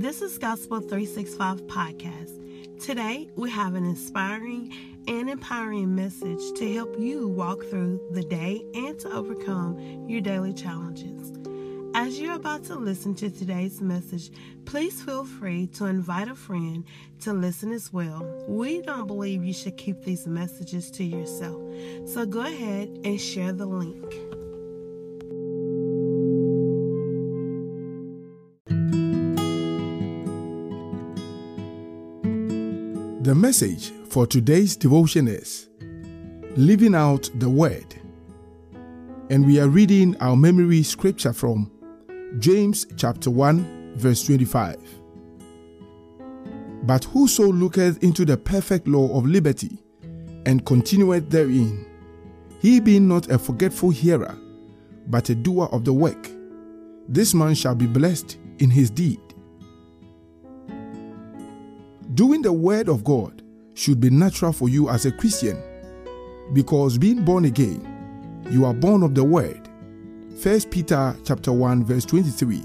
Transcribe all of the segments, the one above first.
This is Gospel 365 Podcast. Today, we have an inspiring and empowering message to help you walk through the day and to overcome your daily challenges. As you're about to listen to today's message, please feel free to invite a friend to listen as well. We don't believe you should keep these messages to yourself, so go ahead and share the link. The message for today's devotion is Living Out the Word. And we are reading our memory scripture from James chapter 1, verse 25. But whoso looketh into the perfect law of liberty and continueth therein, he being not a forgetful hearer, but a doer of the work, this man shall be blessed in his deed. Doing the word of God should be natural for you as a Christian because being born again, you are born of the word. 1 Peter chapter 1 verse 23.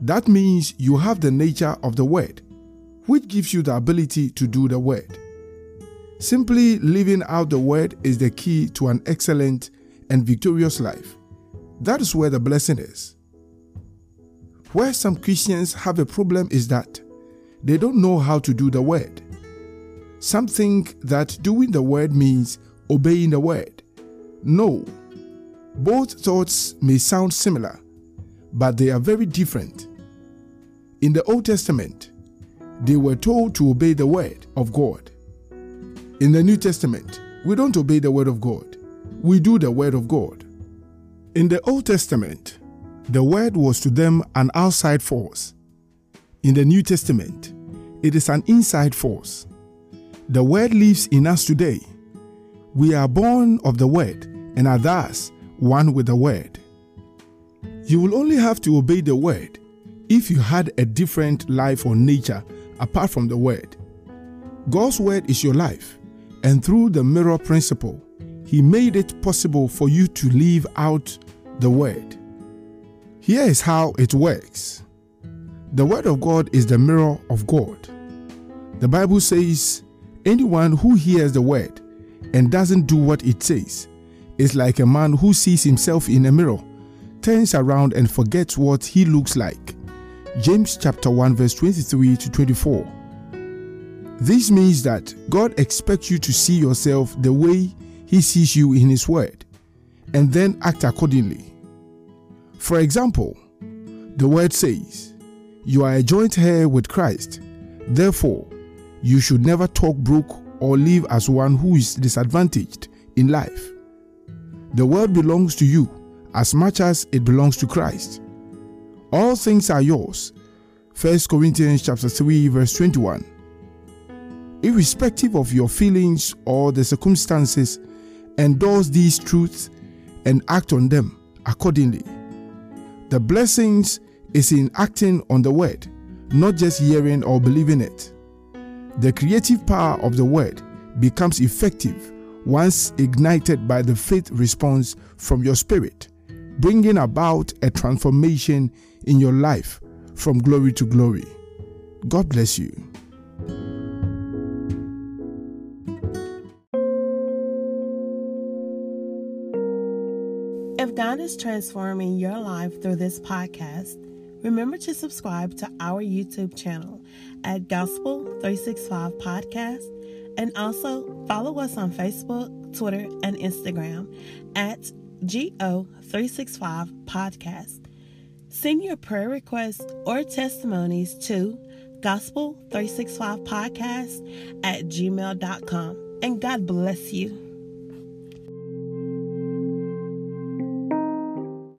That means you have the nature of the word, which gives you the ability to do the word. Simply living out the word is the key to an excellent and victorious life. That is where the blessing is. Where some Christians have a problem is that they don't know how to do the word. Some think that doing the word means obeying the word. No. Both thoughts may sound similar, but they are very different. In the Old Testament, they were told to obey the word of God. In the New Testament, we don't obey the word of God, we do the word of God. In the Old Testament, the word was to them an outside force in the New Testament, it is an inside force. The Word lives in us today. We are born of the Word and are thus one with the Word. You will only have to obey the Word if you had a different life or nature apart from the Word. God's Word is your life, and through the mirror principle, He made it possible for you to live out the Word. Here is how it works. The Word of God is the mirror of God. The Bible says, anyone who hears the Word and doesn't do what it says is like a man who sees himself in a mirror, turns around and forgets what he looks like. James chapter 1 verse 23 to 24. This means that God expects you to see yourself the way he sees you in his word and then act accordingly. For example, the word says, you are a joint heir with Christ. Therefore, you should never talk broke or live as one who is disadvantaged in life. The world belongs to you as much as it belongs to Christ. All things are yours. 1 Corinthians chapter 3 verse 21. Irrespective of your feelings or the circumstances, endorse these truths and act on them accordingly. The blessings is in acting on the word, not just hearing or believing it. The creative power of the word becomes effective once ignited by the faith response from your spirit, bringing about a transformation in your life from glory to glory. God bless you. If God is transforming your life through this podcast, Remember to subscribe to our YouTube channel at Gospel 365 Podcast and also follow us on Facebook, Twitter, and Instagram at GO365 Podcast. Send your prayer requests or testimonies to Gospel365 Podcast at gmail.com. And God bless you.